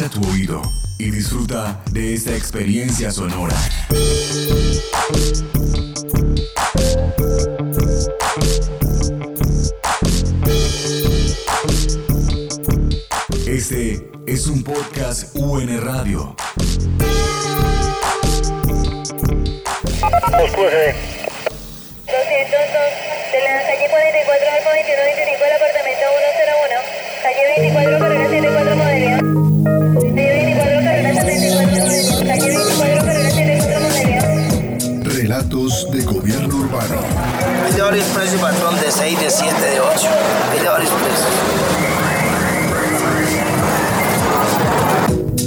Agudiza tu oído y disfruta de esta experiencia sonora. Este es un podcast UN Radio. de la calle 44 al 2125 del apartamento 101. Calle 24, carrera 74 modelo. Calle 24, carrera 74 modelo. Calle 24, carrera 74 modelo. Relatos de gobierno urbano. Hay de varios precios, patrón, de 6, de 7, de 8. Hay de varios precios.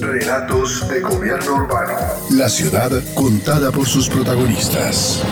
Relatos de gobierno urbano. La ciudad contada por sus protagonistas.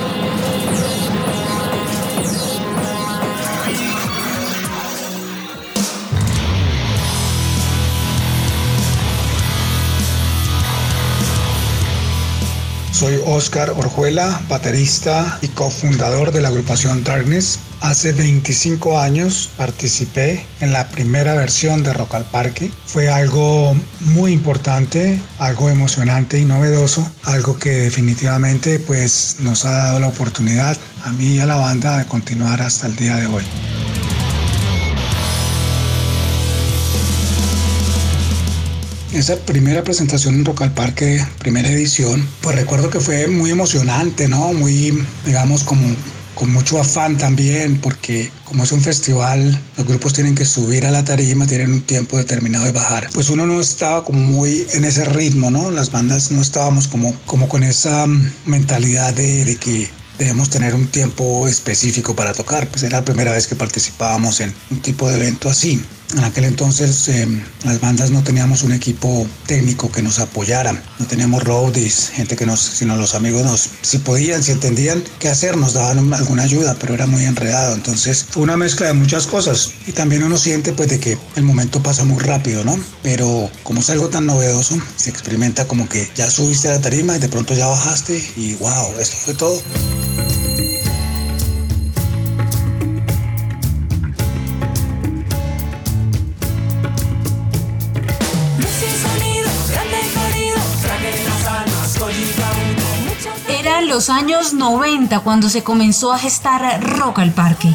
Soy Oscar Orjuela, baterista y cofundador de la agrupación Darkness. Hace 25 años participé en la primera versión de Rock al Parque. Fue algo muy importante, algo emocionante y novedoso, algo que definitivamente pues nos ha dado la oportunidad a mí y a la banda de continuar hasta el día de hoy. Esa primera presentación en Rock al Parque, primera edición, pues recuerdo que fue muy emocionante, ¿no? Muy, digamos, como con mucho afán también, porque como es un festival, los grupos tienen que subir a la tarima, tienen un tiempo determinado de bajar. Pues uno no estaba como muy en ese ritmo, ¿no? Las bandas no estábamos como, como con esa mentalidad de, de que debemos tener un tiempo específico para tocar. Pues era la primera vez que participábamos en un tipo de evento así. En aquel entonces eh, las bandas no teníamos un equipo técnico que nos apoyara, no teníamos roadies, gente que nos, sino los amigos nos, si podían, si entendían qué hacer, nos daban alguna ayuda, pero era muy enredado. Entonces fue una mezcla de muchas cosas y también uno siente pues de que el momento pasa muy rápido, ¿no? Pero como es algo tan novedoso, se experimenta como que ya subiste a la tarima y de pronto ya bajaste y wow, esto fue todo. Los años 90 cuando se comenzó a gestar Rock al Parque.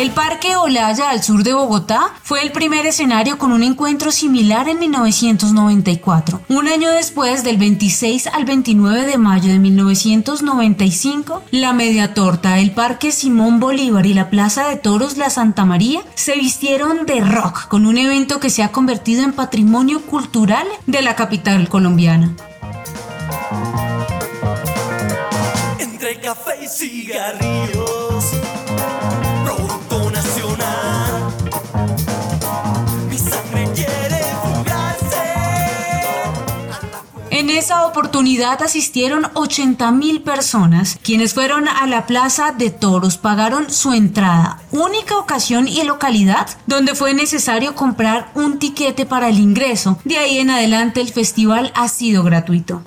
El Parque Olaya al sur de Bogotá fue el primer escenario con un encuentro similar en 1994. Un año después, del 26 al 29 de mayo de 1995, la Media Torta, el Parque Simón Bolívar y la Plaza de Toros La Santa María se vistieron de rock con un evento que se ha convertido en patrimonio cultural de la capital colombiana. Entre café y cigarrillos, En esa oportunidad asistieron 80 mil personas, quienes fueron a la Plaza de Toros, pagaron su entrada, única ocasión y localidad donde fue necesario comprar un tiquete para el ingreso. De ahí en adelante el festival ha sido gratuito.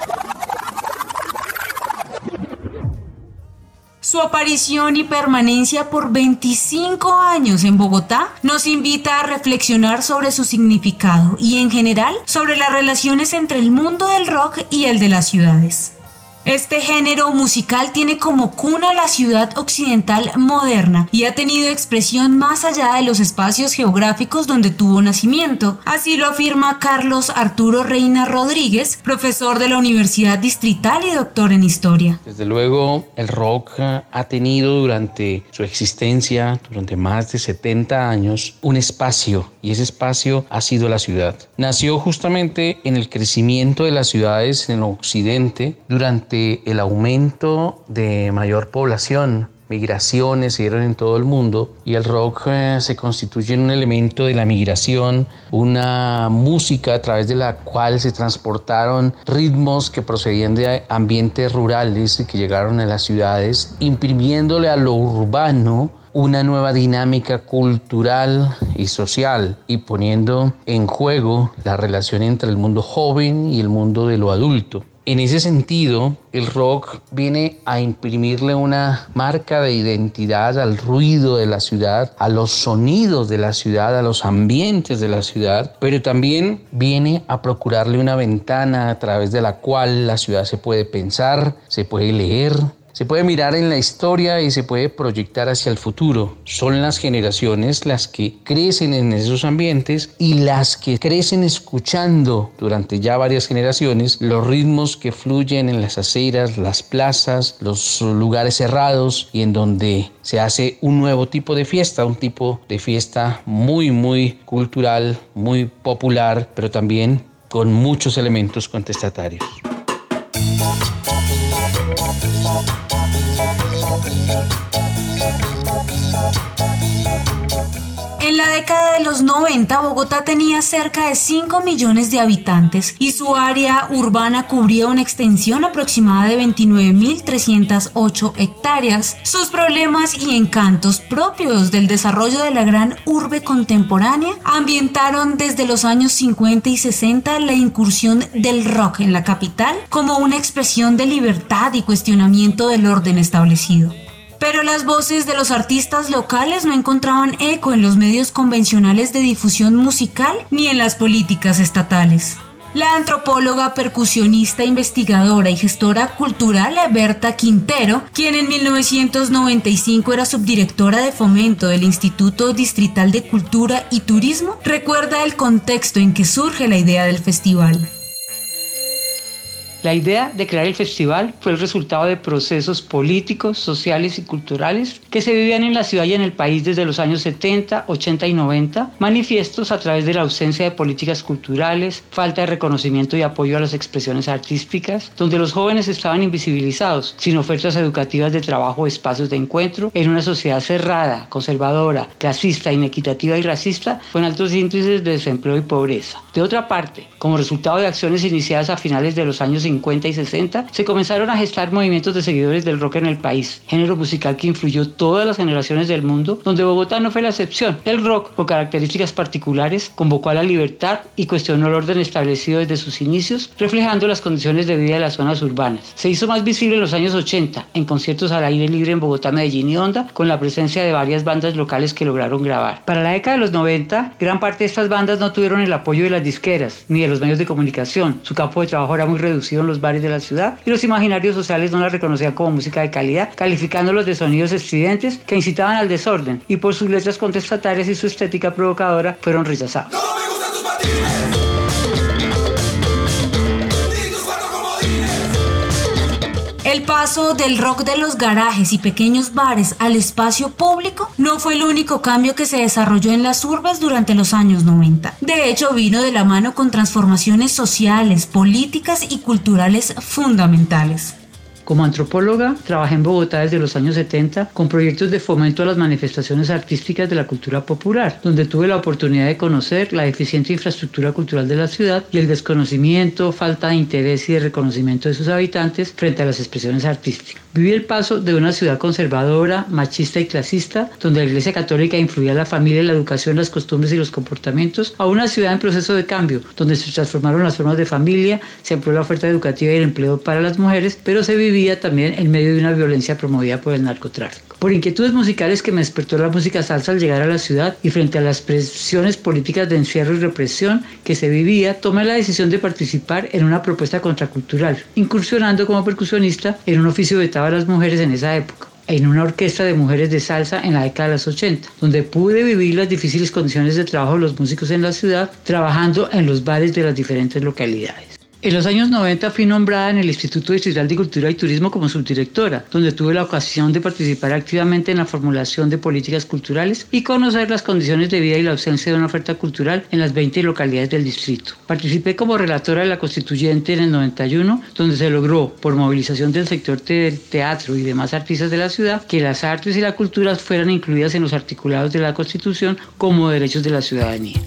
Su aparición y permanencia por 25 años en Bogotá nos invita a reflexionar sobre su significado y en general sobre las relaciones entre el mundo del rock y el de las ciudades. Este género musical tiene como cuna la ciudad occidental moderna y ha tenido expresión más allá de los espacios geográficos donde tuvo nacimiento. Así lo afirma Carlos Arturo Reina Rodríguez, profesor de la Universidad Distrital y doctor en historia. Desde luego, el rock ha tenido durante su existencia, durante más de 70 años, un espacio y ese espacio ha sido la ciudad. Nació justamente en el crecimiento de las ciudades en el occidente durante el aumento de mayor población migraciones se dieron en todo el mundo y el rock eh, se constituye en un elemento de la migración, una música a través de la cual se transportaron ritmos que procedían de ambientes rurales y que llegaron a las ciudades, imprimiéndole a lo urbano una nueva dinámica cultural y social y poniendo en juego la relación entre el mundo joven y el mundo de lo adulto. En ese sentido, el rock viene a imprimirle una marca de identidad al ruido de la ciudad, a los sonidos de la ciudad, a los ambientes de la ciudad, pero también viene a procurarle una ventana a través de la cual la ciudad se puede pensar, se puede leer, se puede mirar en la historia y se puede proyectar hacia el futuro. Son las generaciones las que crecen en esos ambientes y las que crecen escuchando durante ya varias generaciones los ritmos que fluyen en las aceras, las plazas, los lugares cerrados y en donde se hace un nuevo tipo de fiesta, un tipo de fiesta muy, muy cultural, muy popular, pero también con muchos elementos contestatarios. En la década de los 90, Bogotá tenía cerca de 5 millones de habitantes y su área urbana cubría una extensión aproximada de 29.308 hectáreas. Sus problemas y encantos propios del desarrollo de la gran urbe contemporánea ambientaron desde los años 50 y 60 la incursión del rock en la capital como una expresión de libertad y cuestionamiento del orden establecido. Pero las voces de los artistas locales no encontraban eco en los medios convencionales de difusión musical ni en las políticas estatales. La antropóloga, percusionista, investigadora y gestora cultural Berta Quintero, quien en 1995 era subdirectora de fomento del Instituto Distrital de Cultura y Turismo, recuerda el contexto en que surge la idea del festival. La idea de crear el festival fue el resultado de procesos políticos, sociales y culturales que se vivían en la ciudad y en el país desde los años 70, 80 y 90, manifiestos a través de la ausencia de políticas culturales, falta de reconocimiento y apoyo a las expresiones artísticas, donde los jóvenes estaban invisibilizados, sin ofertas educativas de trabajo o espacios de encuentro, en una sociedad cerrada, conservadora, clasista, inequitativa y racista, con altos índices de desempleo y pobreza. De otra parte, como resultado de acciones iniciadas a finales de los años 50 y 60, se comenzaron a gestar movimientos de seguidores del rock en el país, género musical que influyó todas las generaciones del mundo, donde Bogotá no fue la excepción. El rock, con características particulares, convocó a la libertad y cuestionó el orden establecido desde sus inicios, reflejando las condiciones de vida de las zonas urbanas. Se hizo más visible en los años 80, en conciertos al aire libre en Bogotá, Medellín y Honda, con la presencia de varias bandas locales que lograron grabar. Para la década de los 90, gran parte de estas bandas no tuvieron el apoyo de las disqueras ni de los medios de comunicación. Su campo de trabajo era muy reducido en los bares de la ciudad. Y los imaginarios sociales no la reconocían como música de calidad, calificándolos de sonidos estridentes que incitaban al desorden. Y por sus letras contestatarias y su estética provocadora fueron rechazados. El paso del rock de los garajes y pequeños bares al espacio público no fue el único cambio que se desarrolló en las urbes durante los años 90. De hecho, vino de la mano con transformaciones sociales, políticas y culturales fundamentales. Como antropóloga, trabajé en Bogotá desde los años 70 con proyectos de fomento a las manifestaciones artísticas de la cultura popular, donde tuve la oportunidad de conocer la deficiente infraestructura cultural de la ciudad y el desconocimiento, falta de interés y de reconocimiento de sus habitantes frente a las expresiones artísticas. Viví el paso de una ciudad conservadora, machista y clasista, donde la Iglesia Católica influía la familia, la educación, las costumbres y los comportamientos, a una ciudad en proceso de cambio, donde se transformaron las formas de familia, se amplió la oferta educativa y el empleo para las mujeres, pero se vivía también en medio de una violencia promovida por el narcotráfico. Por inquietudes musicales que me despertó la música salsa al llegar a la ciudad y frente a las presiones políticas de encierro y represión que se vivía, tomé la decisión de participar en una propuesta contracultural, incursionando como percusionista en un oficio vetado a las mujeres en esa época en una orquesta de mujeres de salsa en la década de los 80, donde pude vivir las difíciles condiciones de trabajo de los músicos en la ciudad, trabajando en los bares de las diferentes localidades. En los años 90 fui nombrada en el Instituto Distrital de Cultura y Turismo como subdirectora, donde tuve la ocasión de participar activamente en la formulación de políticas culturales y conocer las condiciones de vida y la ausencia de una oferta cultural en las 20 localidades del distrito. Participé como relatora de la constituyente en el 91, donde se logró, por movilización del sector teatro y demás artistas de la ciudad, que las artes y la cultura fueran incluidas en los articulados de la constitución como derechos de la ciudadanía.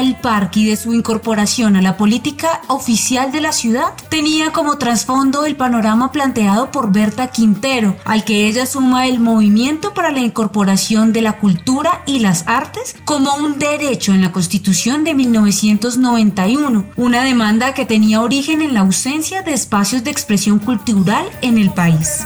Al Parque y de su incorporación a la política oficial de la ciudad, tenía como trasfondo el panorama planteado por Berta Quintero, al que ella suma el movimiento para la incorporación de la cultura y las artes como un derecho en la Constitución de 1991, una demanda que tenía origen en la ausencia de espacios de expresión cultural en el país.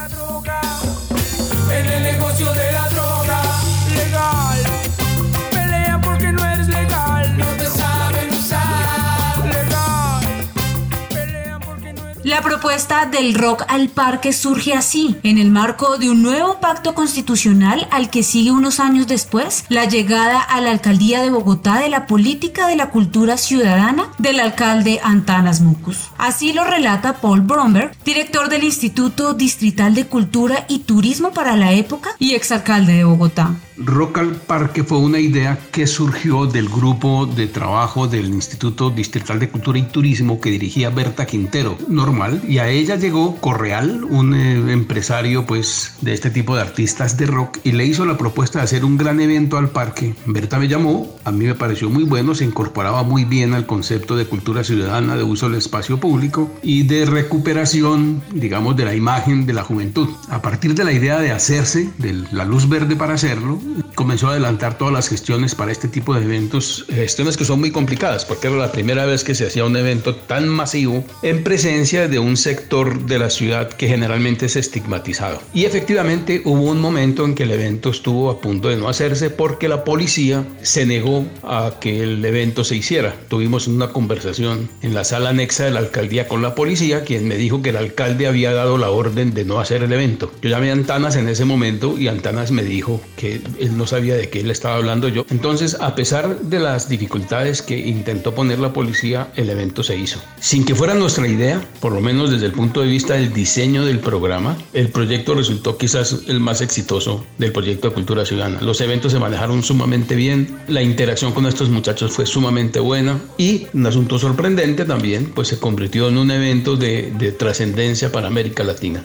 La propuesta del rock al parque surge así, en el marco de un nuevo pacto constitucional al que sigue unos años después la llegada a la alcaldía de Bogotá de la política de la cultura ciudadana del alcalde Antanas Mucus. Así lo relata Paul Bromberg, director del Instituto Distrital de Cultura y Turismo para la época y exalcalde de Bogotá. Rock al Parque fue una idea que surgió del grupo de trabajo del Instituto Distrital de Cultura y Turismo que dirigía Berta Quintero, normal, y a ella llegó Correal, un eh, empresario pues de este tipo de artistas de rock, y le hizo la propuesta de hacer un gran evento al parque. Berta me llamó, a mí me pareció muy bueno, se incorporaba muy bien al concepto de cultura ciudadana, de uso del espacio público y de recuperación, digamos, de la imagen de la juventud. A partir de la idea de hacerse, de la luz verde para hacerlo, comenzó a adelantar todas las gestiones para este tipo de eventos, gestiones que son muy complicadas, porque era la primera vez que se hacía un evento tan masivo en presencia de un sector de la ciudad que generalmente es estigmatizado. Y efectivamente hubo un momento en que el evento estuvo a punto de no hacerse porque la policía se negó a que el evento se hiciera. Tuvimos una conversación en la sala anexa de la alcaldía con la policía, quien me dijo que el alcalde había dado la orden de no hacer el evento. Yo llamé a Antanas en ese momento y Antanas me dijo que él no sabía de qué él estaba hablando yo. Entonces, a pesar de las dificultades que intentó poner la policía, el evento se hizo. Sin que fuera nuestra idea, por lo menos desde el punto de vista del diseño del programa, el proyecto resultó quizás el más exitoso del proyecto de cultura ciudadana. Los eventos se manejaron sumamente bien, la interacción con estos muchachos fue sumamente buena y un asunto sorprendente también, pues se convirtió en un evento de, de trascendencia para América Latina.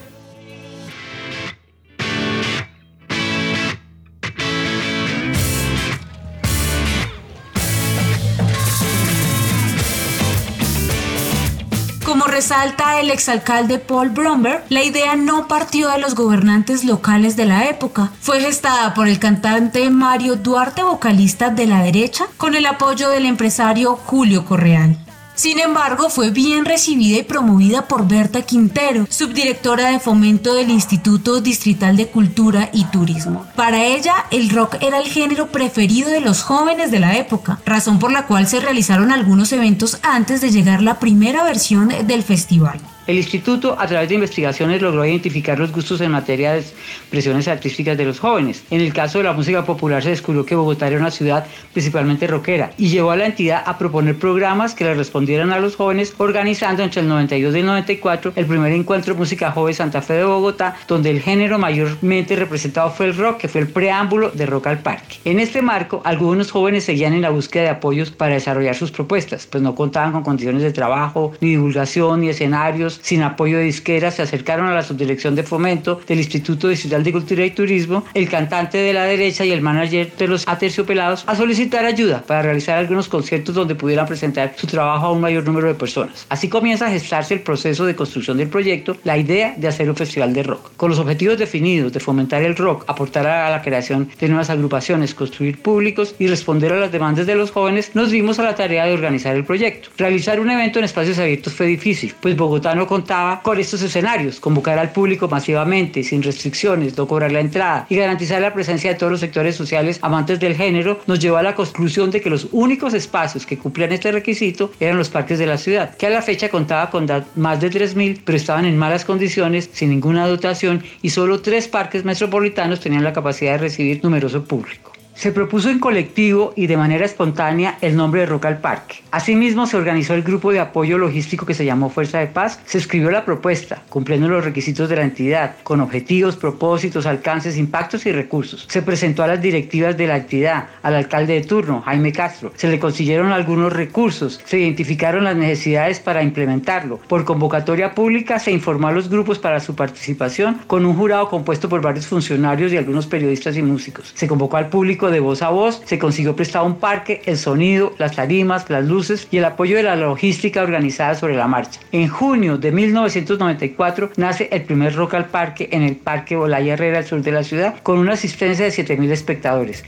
Resalta el exalcalde Paul Bromberg, la idea no partió de los gobernantes locales de la época. Fue gestada por el cantante Mario Duarte, vocalista de la derecha, con el apoyo del empresario Julio Correal. Sin embargo, fue bien recibida y promovida por Berta Quintero, subdirectora de fomento del Instituto Distrital de Cultura y Turismo. Para ella, el rock era el género preferido de los jóvenes de la época, razón por la cual se realizaron algunos eventos antes de llegar la primera versión del festival. El instituto, a través de investigaciones, logró identificar los gustos en materia de expresiones artísticas de los jóvenes. En el caso de la música popular se descubrió que Bogotá era una ciudad principalmente rockera y llevó a la entidad a proponer programas que le respondieran a los jóvenes, organizando entre el 92 y el 94 el primer encuentro Música Joven Santa Fe de Bogotá, donde el género mayormente representado fue el rock, que fue el preámbulo de Rock al Parque. En este marco, algunos jóvenes seguían en la búsqueda de apoyos para desarrollar sus propuestas, pues no contaban con condiciones de trabajo, ni divulgación, ni escenarios, sin apoyo de disqueras, se acercaron a la subdirección de fomento del Instituto Distrital de Cultura y Turismo, el cantante de la derecha y el manager de los aterciopelados a solicitar ayuda para realizar algunos conciertos donde pudieran presentar su trabajo a un mayor número de personas. Así comienza a gestarse el proceso de construcción del proyecto, la idea de hacer un festival de rock. Con los objetivos definidos de fomentar el rock, aportar a la creación de nuevas agrupaciones, construir públicos y responder a las demandas de los jóvenes, nos dimos a la tarea de organizar el proyecto. Realizar un evento en espacios abiertos fue difícil, pues Bogotá no contaba con estos escenarios, convocar al público masivamente, sin restricciones, no cobrar la entrada y garantizar la presencia de todos los sectores sociales amantes del género, nos llevó a la conclusión de que los únicos espacios que cumplían este requisito eran los parques de la ciudad, que a la fecha contaba con más de 3.000, pero estaban en malas condiciones, sin ninguna dotación y solo tres parques metropolitanos tenían la capacidad de recibir numeroso público. Se propuso en colectivo y de manera espontánea el nombre de Rock al Parque. Asimismo, se organizó el grupo de apoyo logístico que se llamó Fuerza de Paz. Se escribió la propuesta, cumpliendo los requisitos de la entidad, con objetivos, propósitos, alcances, impactos y recursos. Se presentó a las directivas de la entidad, al alcalde de turno, Jaime Castro. Se le consiguieron algunos recursos, se identificaron las necesidades para implementarlo. Por convocatoria pública se informó a los grupos para su participación con un jurado compuesto por varios funcionarios y algunos periodistas y músicos. Se convocó al público de voz a voz, se consiguió prestado un parque, el sonido, las tarimas, las luces y el apoyo de la logística organizada sobre la marcha. En junio de 1994 nace el primer Rock al Parque en el Parque Olaya Herrera al sur de la ciudad con una asistencia de 7.000 espectadores.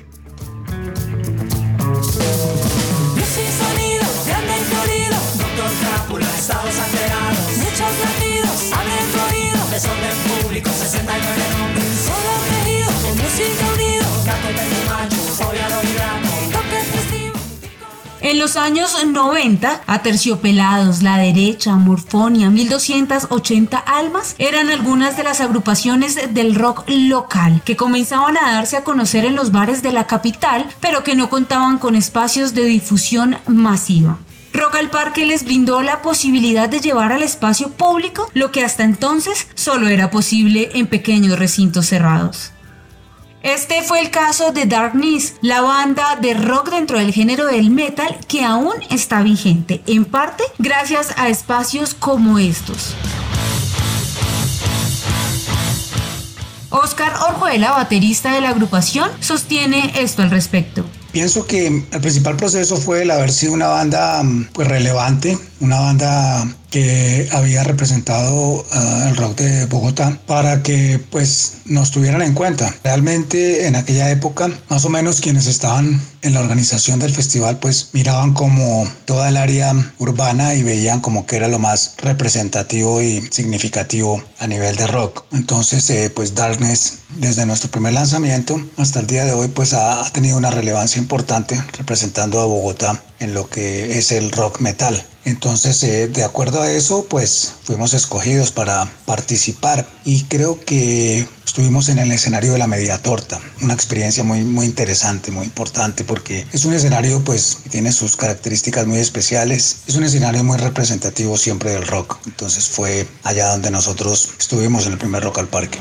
En los años 90, Aterciopelados, La Derecha, Morfonia, 1280 Almas eran algunas de las agrupaciones del rock local que comenzaban a darse a conocer en los bares de la capital, pero que no contaban con espacios de difusión masiva. Rock al Parque les brindó la posibilidad de llevar al espacio público lo que hasta entonces solo era posible en pequeños recintos cerrados. Este fue el caso de Darkness, la banda de rock dentro del género del metal que aún está vigente, en parte gracias a espacios como estos. Oscar Orjuela, baterista de la agrupación, sostiene esto al respecto. Pienso que el principal proceso fue el haber sido una banda pues relevante, una banda que había representado uh, el rock de Bogotá para que pues nos tuvieran en cuenta. Realmente en aquella época, más o menos quienes estaban en la organización del festival pues miraban como toda el área urbana y veían como que era lo más representativo y significativo a nivel de rock. Entonces eh, pues Darkness desde nuestro primer lanzamiento hasta el día de hoy pues ha, ha tenido una relevancia importante representando a Bogotá en lo que es el rock metal. Entonces, eh, de acuerdo a eso, pues fuimos escogidos para participar y creo que estuvimos en el escenario de la Media Torta, una experiencia muy, muy interesante, muy importante porque es un escenario pues que tiene sus características muy especiales, es un escenario muy representativo siempre del rock. Entonces fue allá donde nosotros estuvimos en el primer Rock al Parque.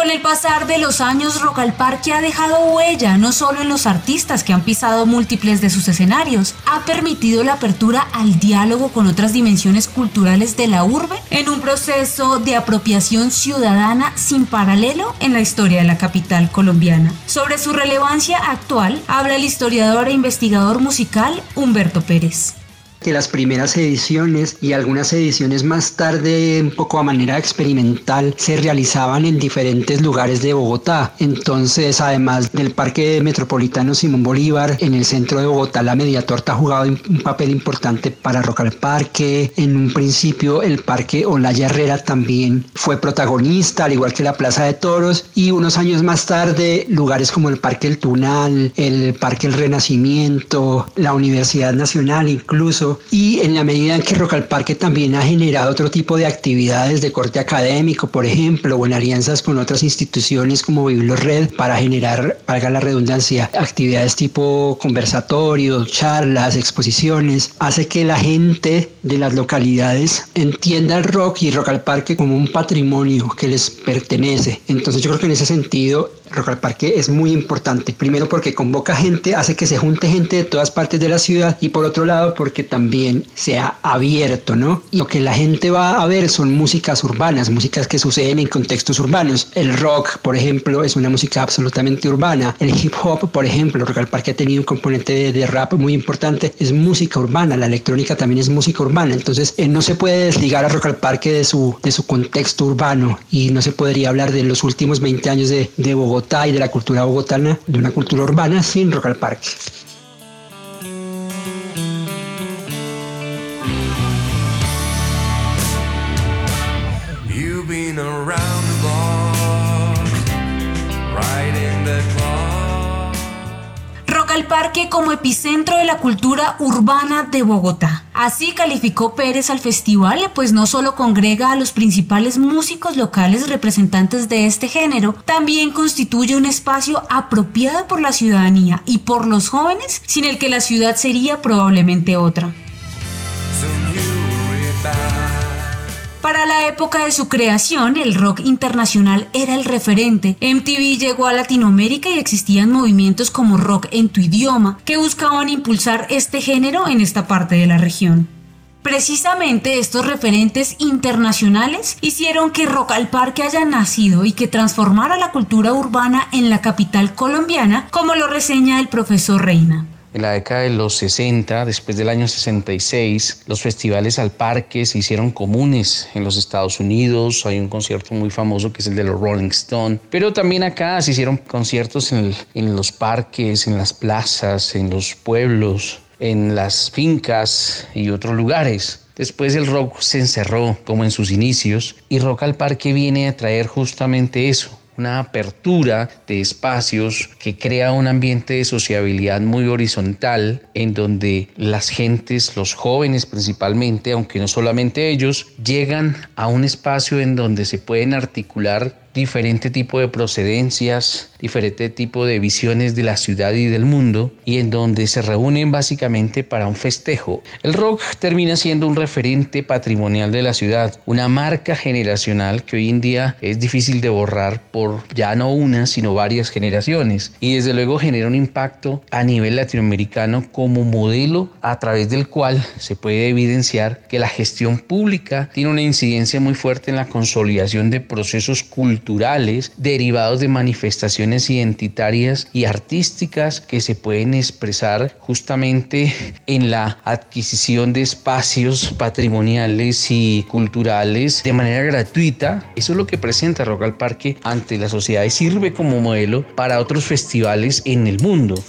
Con el pasar de los años, Rock Parque ha dejado huella no solo en los artistas que han pisado múltiples de sus escenarios, ha permitido la apertura al diálogo con otras dimensiones culturales de la urbe en un proceso de apropiación ciudadana sin paralelo en la historia de la capital colombiana. Sobre su relevancia actual habla el historiador e investigador musical Humberto Pérez que las primeras ediciones y algunas ediciones más tarde, un poco a manera experimental, se realizaban en diferentes lugares de Bogotá. Entonces, además del Parque Metropolitano Simón Bolívar, en el centro de Bogotá, la Media Torta ha jugado un papel importante para Rock al Parque. En un principio, el Parque Olaya Herrera también fue protagonista, al igual que la Plaza de Toros. Y unos años más tarde, lugares como el Parque El Tunal, el Parque El Renacimiento, la Universidad Nacional incluso, y en la medida en que Rock al Parque también ha generado otro tipo de actividades de corte académico, por ejemplo, o en alianzas con otras instituciones como Red para generar, valga la redundancia, actividades tipo conversatorios, charlas, exposiciones, hace que la gente de las localidades entienda el rock y Rock al Parque como un patrimonio que les pertenece. Entonces yo creo que en ese sentido Rock al Parque es muy importante. Primero porque convoca gente, hace que se junte gente de todas partes de la ciudad y por otro lado porque también sea abierto, ¿no? Y lo que la gente va a ver son músicas urbanas, músicas que suceden en contextos urbanos. El rock, por ejemplo, es una música absolutamente urbana. El hip hop, por ejemplo, Rock al Parque ha tenido un componente de, rap muy importante, es música urbana. La electrónica también es música urbana. Entonces eh, no se puede desligar a Rock al Parque de su, de su contexto urbano y no se podría hablar de los últimos 20 años de, de Bogotá y de la cultura bogotana, de una cultura urbana sin Rock al Parque. Al Parque como epicentro de la cultura urbana de Bogotá. Así calificó Pérez al festival, pues no solo congrega a los principales músicos locales representantes de este género, también constituye un espacio apropiado por la ciudadanía y por los jóvenes, sin el que la ciudad sería probablemente otra. Para la época de su creación, el rock internacional era el referente. MTV llegó a Latinoamérica y existían movimientos como rock en tu idioma que buscaban impulsar este género en esta parte de la región. Precisamente estos referentes internacionales hicieron que Rock al Parque haya nacido y que transformara la cultura urbana en la capital colombiana, como lo reseña el profesor Reina. En la década de los 60, después del año 66, los festivales al parque se hicieron comunes en los Estados Unidos. Hay un concierto muy famoso que es el de los Rolling Stones. Pero también acá se hicieron conciertos en, los parques, en las plazas, en los pueblos, en las fincas y otros lugares. Después el rock se encerró como en sus inicios y Rock al Parque viene a traer justamente eso, una apertura de espacios que crea un ambiente de sociabilidad muy horizontal en donde las gentes, los jóvenes principalmente, aunque no solamente ellos, llegan a un espacio en donde se pueden articular diferente tipo de procedencias, diferente tipo de visiones de la ciudad y del mundo y en donde se reúnen básicamente para un festejo. El rock termina siendo un referente patrimonial de la ciudad, una marca generacional que hoy en día es difícil de borrar por ya no una, sino varias generaciones y desde luego genera un impacto a nivel latinoamericano como modelo a través del cual se puede evidenciar que la gestión pública tiene una incidencia muy fuerte en la consolidación de procesos culturales culturales derivados de manifestaciones identitarias y artísticas que se pueden expresar justamente en la adquisición de espacios patrimoniales y culturales de manera gratuita. Eso es lo que presenta Rock al Parque ante la sociedad y sirve como modelo para otros festivales en el mundo.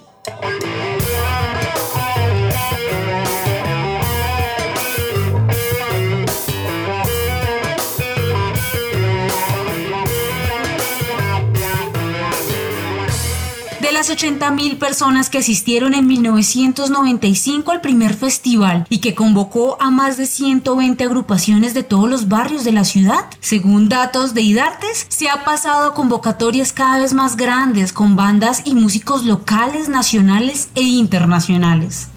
Las 80.000 personas que asistieron en 1995 al primer festival y que convocó a más de 120 agrupaciones de todos los barrios de la ciudad. Según datos de IDARTES, se ha pasado a convocatorias cada vez más grandes con bandas y músicos locales, nacionales e internacionales.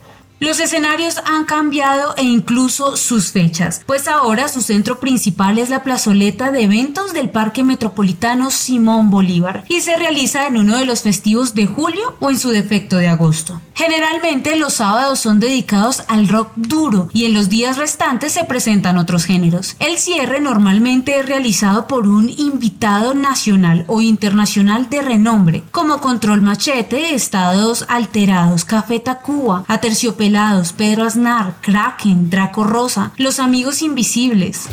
Los escenarios han cambiado e incluso sus fechas, pues ahora su centro principal es la plazoleta de eventos del Parque Metropolitano Simón Bolívar y se realiza en uno de los festivos de julio o en su defecto de agosto. Generalmente los sábados son dedicados al rock duro y en los días restantes se presentan otros géneros. El cierre normalmente es realizado por un invitado nacional o internacional de renombre, como Control Machete, Estados Alterados, Café Tacuba, Aterciopelados, Pedro Aznar, Kraken, Draco Rosa, Los Amigos Invisibles.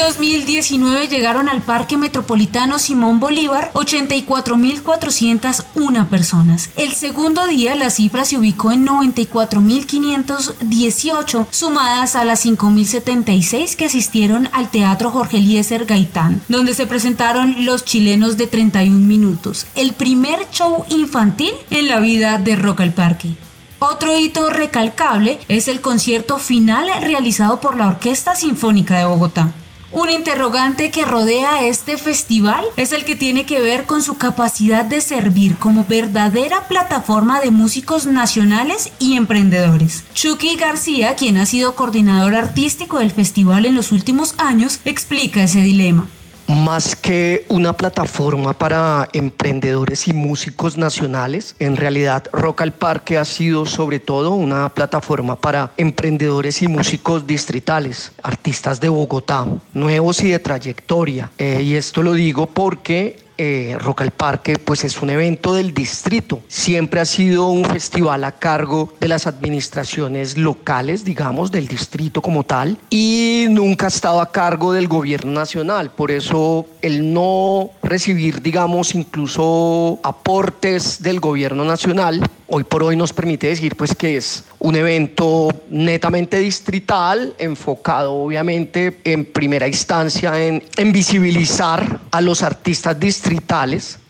2019 llegaron al Parque Metropolitano Simón Bolívar 84.401 personas. El segundo día la cifra se ubicó en 94.518, sumadas a las 5.076 que asistieron al Teatro Jorge Eliezer Gaitán, donde se presentaron Los Chilenos de 31 Minutos, el primer show infantil en la vida de Rock al Parque. Otro hito recalcable es el concierto final realizado por la Orquesta Sinfónica de Bogotá. Un interrogante que rodea este festival es el que tiene que ver con su capacidad de servir como verdadera plataforma de músicos nacionales y emprendedores. Chucky García, quien ha sido coordinador artístico del festival en los últimos años, explica ese dilema más que una plataforma para emprendedores y músicos nacionales, en realidad Rock al Parque ha sido sobre todo una plataforma para emprendedores y músicos distritales, artistas de Bogotá, nuevos y de trayectoria. Eh, y esto lo digo porque eh, Rock al Parque pues es un evento del distrito. Siempre ha sido un festival a cargo de las administraciones locales, digamos, del distrito como tal, y nunca ha estado a cargo del gobierno nacional. Por eso el no recibir, digamos, incluso aportes del gobierno nacional, hoy por hoy nos permite decir pues que es un evento netamente distrital, enfocado obviamente en primera instancia en, en visibilizar a los artistas distritales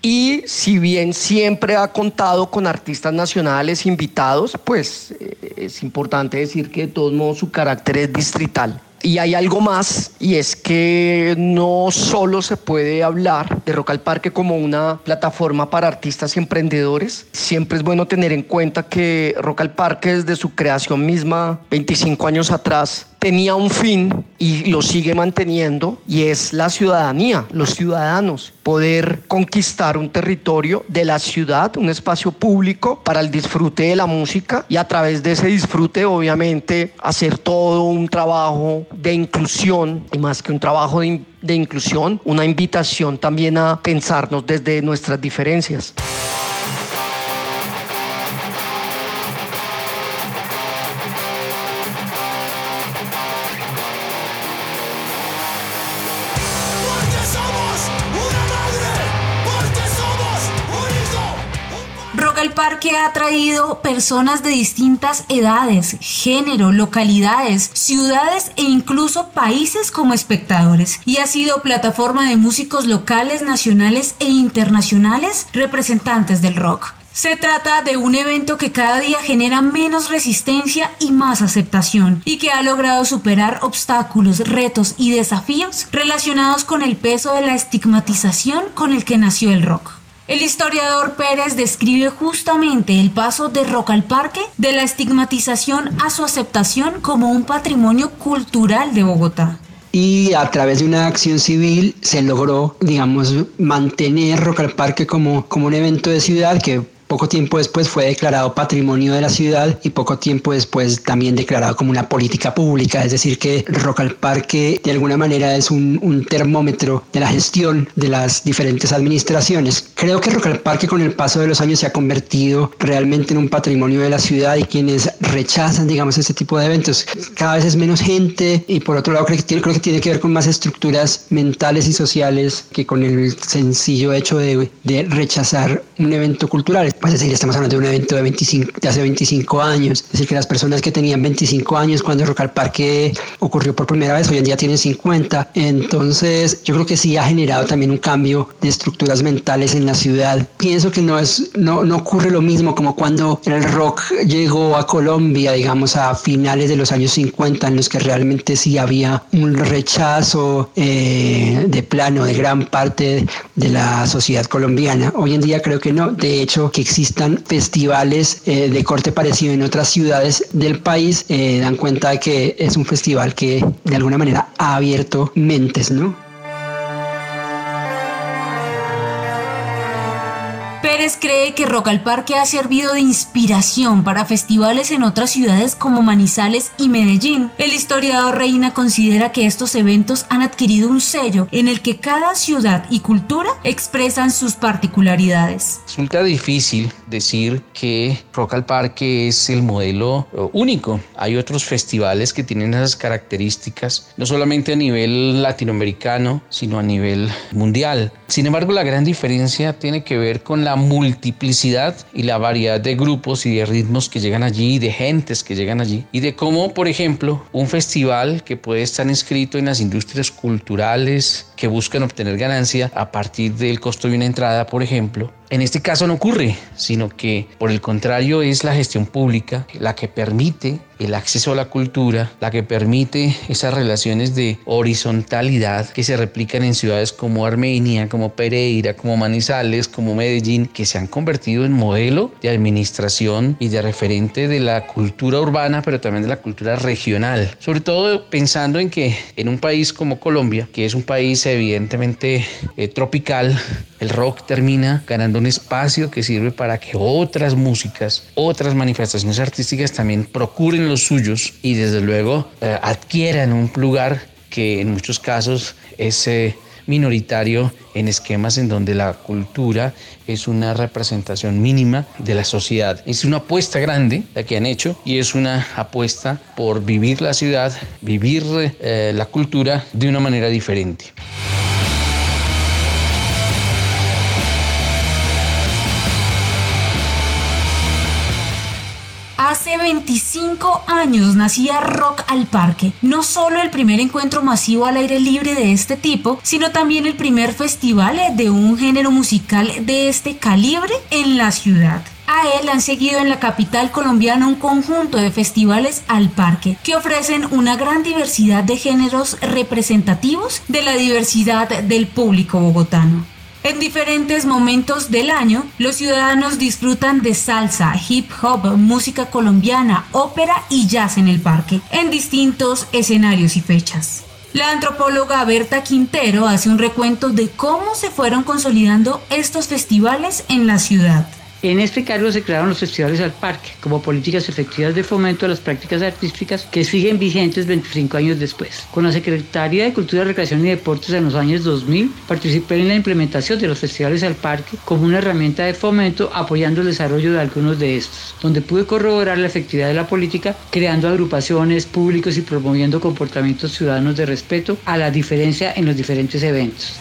y si bien siempre ha contado con artistas nacionales invitados, pues eh, es importante decir que de todos modos su carácter es distrital. Y hay algo más, y es que no solo se puede hablar de Rock al Parque como una plataforma para artistas y emprendedores. Siempre es bueno tener en cuenta que Rock al Parque desde su creación misma, 25 años atrás, tenía un fin y lo sigue manteniendo y es la ciudadanía, los ciudadanos, poder conquistar un territorio de la ciudad, un espacio público para el disfrute de la música y a través de ese disfrute obviamente hacer todo un trabajo de inclusión y más que un trabajo de, de inclusión, una invitación también a pensarnos desde nuestras diferencias. Parque ha traído personas de distintas edades, género, localidades, ciudades e incluso países como espectadores y ha sido plataforma de músicos locales, nacionales e internacionales representantes del rock. Se trata de un evento que cada día genera menos resistencia y más aceptación y que ha logrado superar obstáculos, retos y desafíos relacionados con el peso de la estigmatización con el que nació el rock. El historiador Pérez describe justamente el paso de Rock al Parque de la estigmatización a su aceptación como un patrimonio cultural de Bogotá. Y a través de una acción civil se logró, digamos, mantener Rock al Parque como, como un evento de ciudad que poco tiempo después fue declarado patrimonio de la ciudad y poco tiempo después también declarado como una política pública, es decir, que Rock al Parque de alguna manera es un, termómetro de la gestión de las diferentes administraciones. Creo que Rock al Parque con el paso de los años se ha convertido realmente en un patrimonio de la ciudad y quienes rechazan, digamos, este tipo de eventos, cada vez es menos gente y por otro lado creo que tiene, que, ver con más estructuras mentales y sociales que con el sencillo hecho de rechazar un evento cultural. Es decir, estamos hablando de un evento de, 25, de hace 25 años. Es decir, que las personas que tenían 25 años cuando Rock al Parque ocurrió por primera vez, hoy en día tienen 50. Entonces, yo creo que sí ha generado también un cambio de estructuras mentales en la ciudad. Pienso que no, es, no, no ocurre lo mismo como cuando el rock llegó a Colombia, digamos, a finales de los años 50, en los que realmente sí había un rechazo eh, de plano de gran parte de la sociedad colombiana. Hoy en día creo que no. De hecho, que existan festivales eh, de corte parecido en otras ciudades del país, eh, dan cuenta de que es un festival que de alguna manera ha abierto mentes, ¿no? Cree que Rock al Parque ha servido de inspiración para festivales en otras ciudades como Manizales y Medellín. El historiador Reina considera que estos eventos han adquirido un sello en el que cada ciudad y cultura expresan sus particularidades. Resulta difícil decir que Rock al Parque es el modelo único. Hay otros festivales que tienen esas características, no solamente a nivel latinoamericano, sino a nivel mundial. Sin embargo, la gran diferencia tiene que ver con la multiplicidad y la variedad de grupos y de ritmos que llegan allí, de gentes que llegan allí, y de cómo, por ejemplo, un festival que puede estar inscrito en las industrias culturales que buscan obtener ganancia a partir del costo de una entrada, por ejemplo, en este caso no ocurre, sino que por el contrario es la gestión pública la que permite el acceso a la cultura, la que permite esas relaciones de horizontalidad que se replican en ciudades como Armenia, como Pereira, como Manizales, como Medellín, que se han convertido en modelo de administración y de referente de la cultura urbana, pero también de la cultura regional. Sobre todo pensando en que en un país como Colombia, que es un país evidentemente eh, tropical, el rock termina ganando un espacio que sirve para que otras músicas, otras manifestaciones artísticas también procuren los suyos y desde luego eh, adquieran un lugar que en muchos casos es eh, minoritario en esquemas en donde la cultura es una representación mínima de la sociedad. Es una apuesta grande la que han hecho y es una apuesta por vivir la ciudad, vivir eh, la cultura de una manera diferente. Hace 25 años nacía Rock al Parque, no solo el primer encuentro masivo al aire libre de este tipo, sino también el primer festival de un género musical de este calibre en la ciudad. A él han seguido en la capital colombiana un conjunto de festivales al parque que ofrecen una gran diversidad de géneros representativos de la diversidad del público bogotano. En diferentes momentos del año, los ciudadanos disfrutan de salsa, hip hop, música colombiana, ópera y jazz en el parque, en distintos escenarios y fechas. La antropóloga Berta Quintero hace un recuento de cómo se fueron consolidando estos festivales en la ciudad. En este cargo se crearon los festivales al parque como políticas efectivas de fomento a las prácticas artísticas que siguen vigentes 25 años después. Con la Secretaría de Cultura, Recreación y Deportes en los años 2000 participé en la implementación de los festivales al parque como una herramienta de fomento apoyando el desarrollo de algunos de estos, donde pude corroborar la efectividad de la política creando agrupaciones públicos y promoviendo comportamientos ciudadanos de respeto a la diferencia en los diferentes eventos.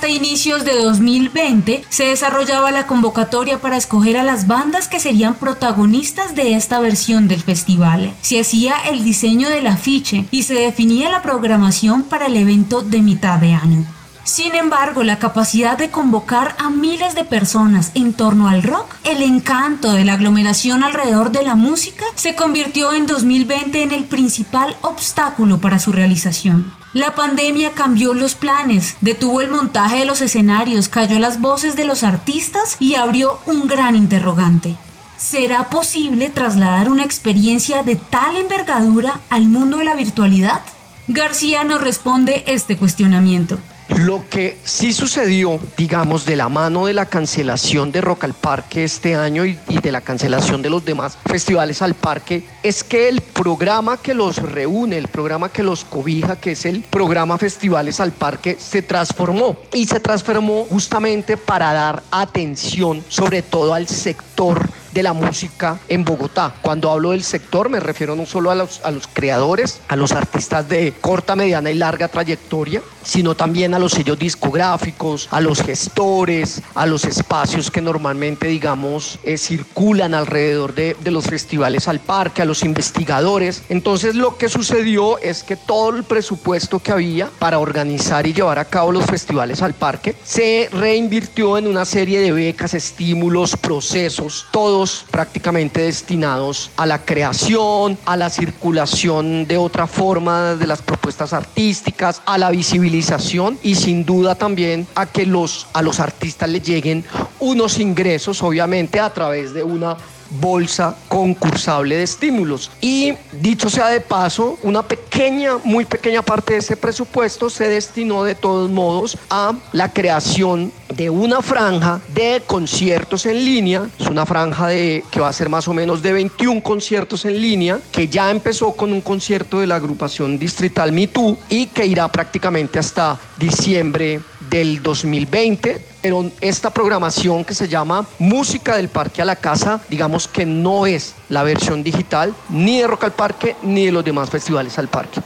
Hasta inicios de 2020 se desarrollaba la convocatoria para escoger a las bandas que serían protagonistas de esta versión del festival. Se hacía el diseño del afiche y se definía la programación para el evento de mitad de año. Sin embargo, la capacidad de convocar a miles de personas en torno al rock, el encanto de la aglomeración alrededor de la música, se convirtió en 2020 en el principal obstáculo para su realización. La pandemia cambió los planes, detuvo el montaje de los escenarios, cayó las voces de los artistas y abrió un gran interrogante. ¿Será posible trasladar una experiencia de tal envergadura al mundo de la virtualidad? García nos responde este cuestionamiento. Lo que sí sucedió, digamos, de la mano de la cancelación de Rock al Parque este año y, y, de la cancelación de los demás festivales al parque, es que el programa que los reúne, el programa que los cobija, que es el programa Festivales al Parque, se transformó. Y se transformó justamente para dar atención sobre todo al sector de la música en Bogotá. Cuando hablo del sector me refiero no solo a los, creadores, a los artistas de corta, mediana y larga trayectoria, sino también a los sellos discográficos, a los gestores, a los espacios que normalmente, digamos, eh, circulan alrededor de, de los festivales al parque, a los investigadores. Entonces lo que sucedió es que todo el presupuesto que había para organizar y llevar a cabo los festivales al parque se reinvirtió en una serie de becas, estímulos, procesos, todo prácticamente destinados a la creación, a la circulación de otra forma de las propuestas artísticas, a la visibilización y sin duda también a que los, a los artistas les lleguen unos ingresos, obviamente a través de una bolsa concursable de estímulos. Y dicho sea de paso, una pequeña, muy pequeña parte de ese presupuesto se destinó de todos modos a la creación de una franja de conciertos en línea. Es una franja de, que va a ser más o menos de 21 conciertos en línea, que ya empezó con un concierto de la agrupación distrital MeToo y que irá prácticamente hasta diciembre del 2020, pero esta programación que se llama Música del Parque a la Casa, digamos que no es la versión digital ni de Rock al Parque ni de los demás festivales al parque.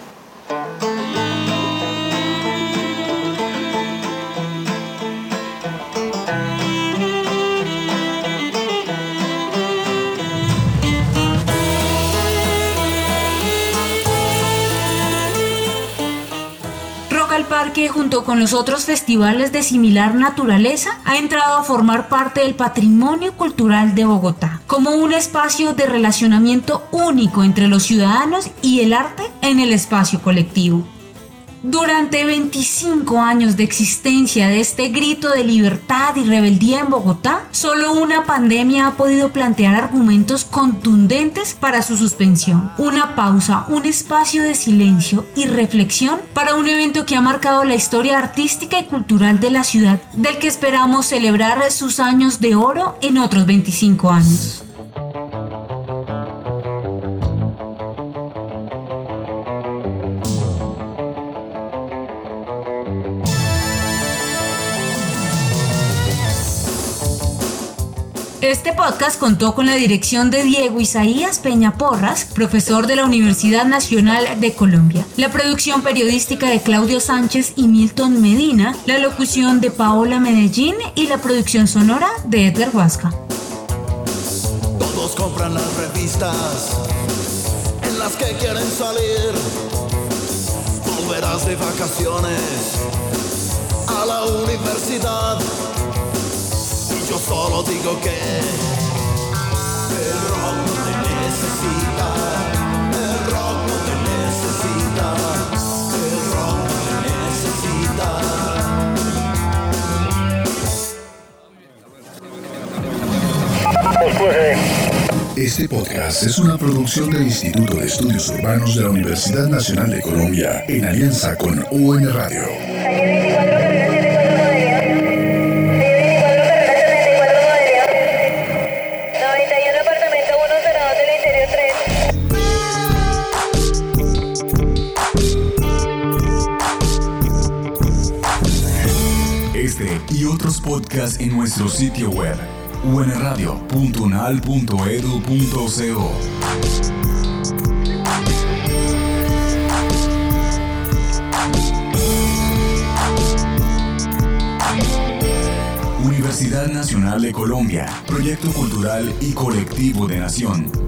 Junto con los otros festivales de similar naturaleza, ha entrado a formar parte del patrimonio cultural de Bogotá, como un espacio de relacionamiento único entre los ciudadanos y el arte en el espacio colectivo. Durante 25 años de existencia de este grito de libertad y rebeldía en Bogotá, solo una pandemia ha podido plantear argumentos contundentes para su suspensión. Una pausa, un espacio de silencio y reflexión para un evento que ha marcado la historia artística y cultural de la ciudad, del que esperamos celebrar sus años de oro en otros 25 años. Este podcast contó con la dirección de Diego Isaías Peña Porras, profesor de la Universidad Nacional de Colombia, la producción periodística de Claudio Sánchez y Milton Medina, la locución de Paola Medellín y la producción sonora de Edgar Huasca. Todos compran las revistas en las que quieren salir. volverás de vacaciones a la universidad. Yo solo digo que el rock no te necesita, el rock no te necesita, el rock no te Este podcast es una producción del Instituto de Estudios Urbanos de la Universidad Nacional de Colombia en alianza con UN Radio. En nuestro sitio web unradio.unal.edu.co. Universidad Nacional de Colombia, proyecto cultural y colectivo de nación.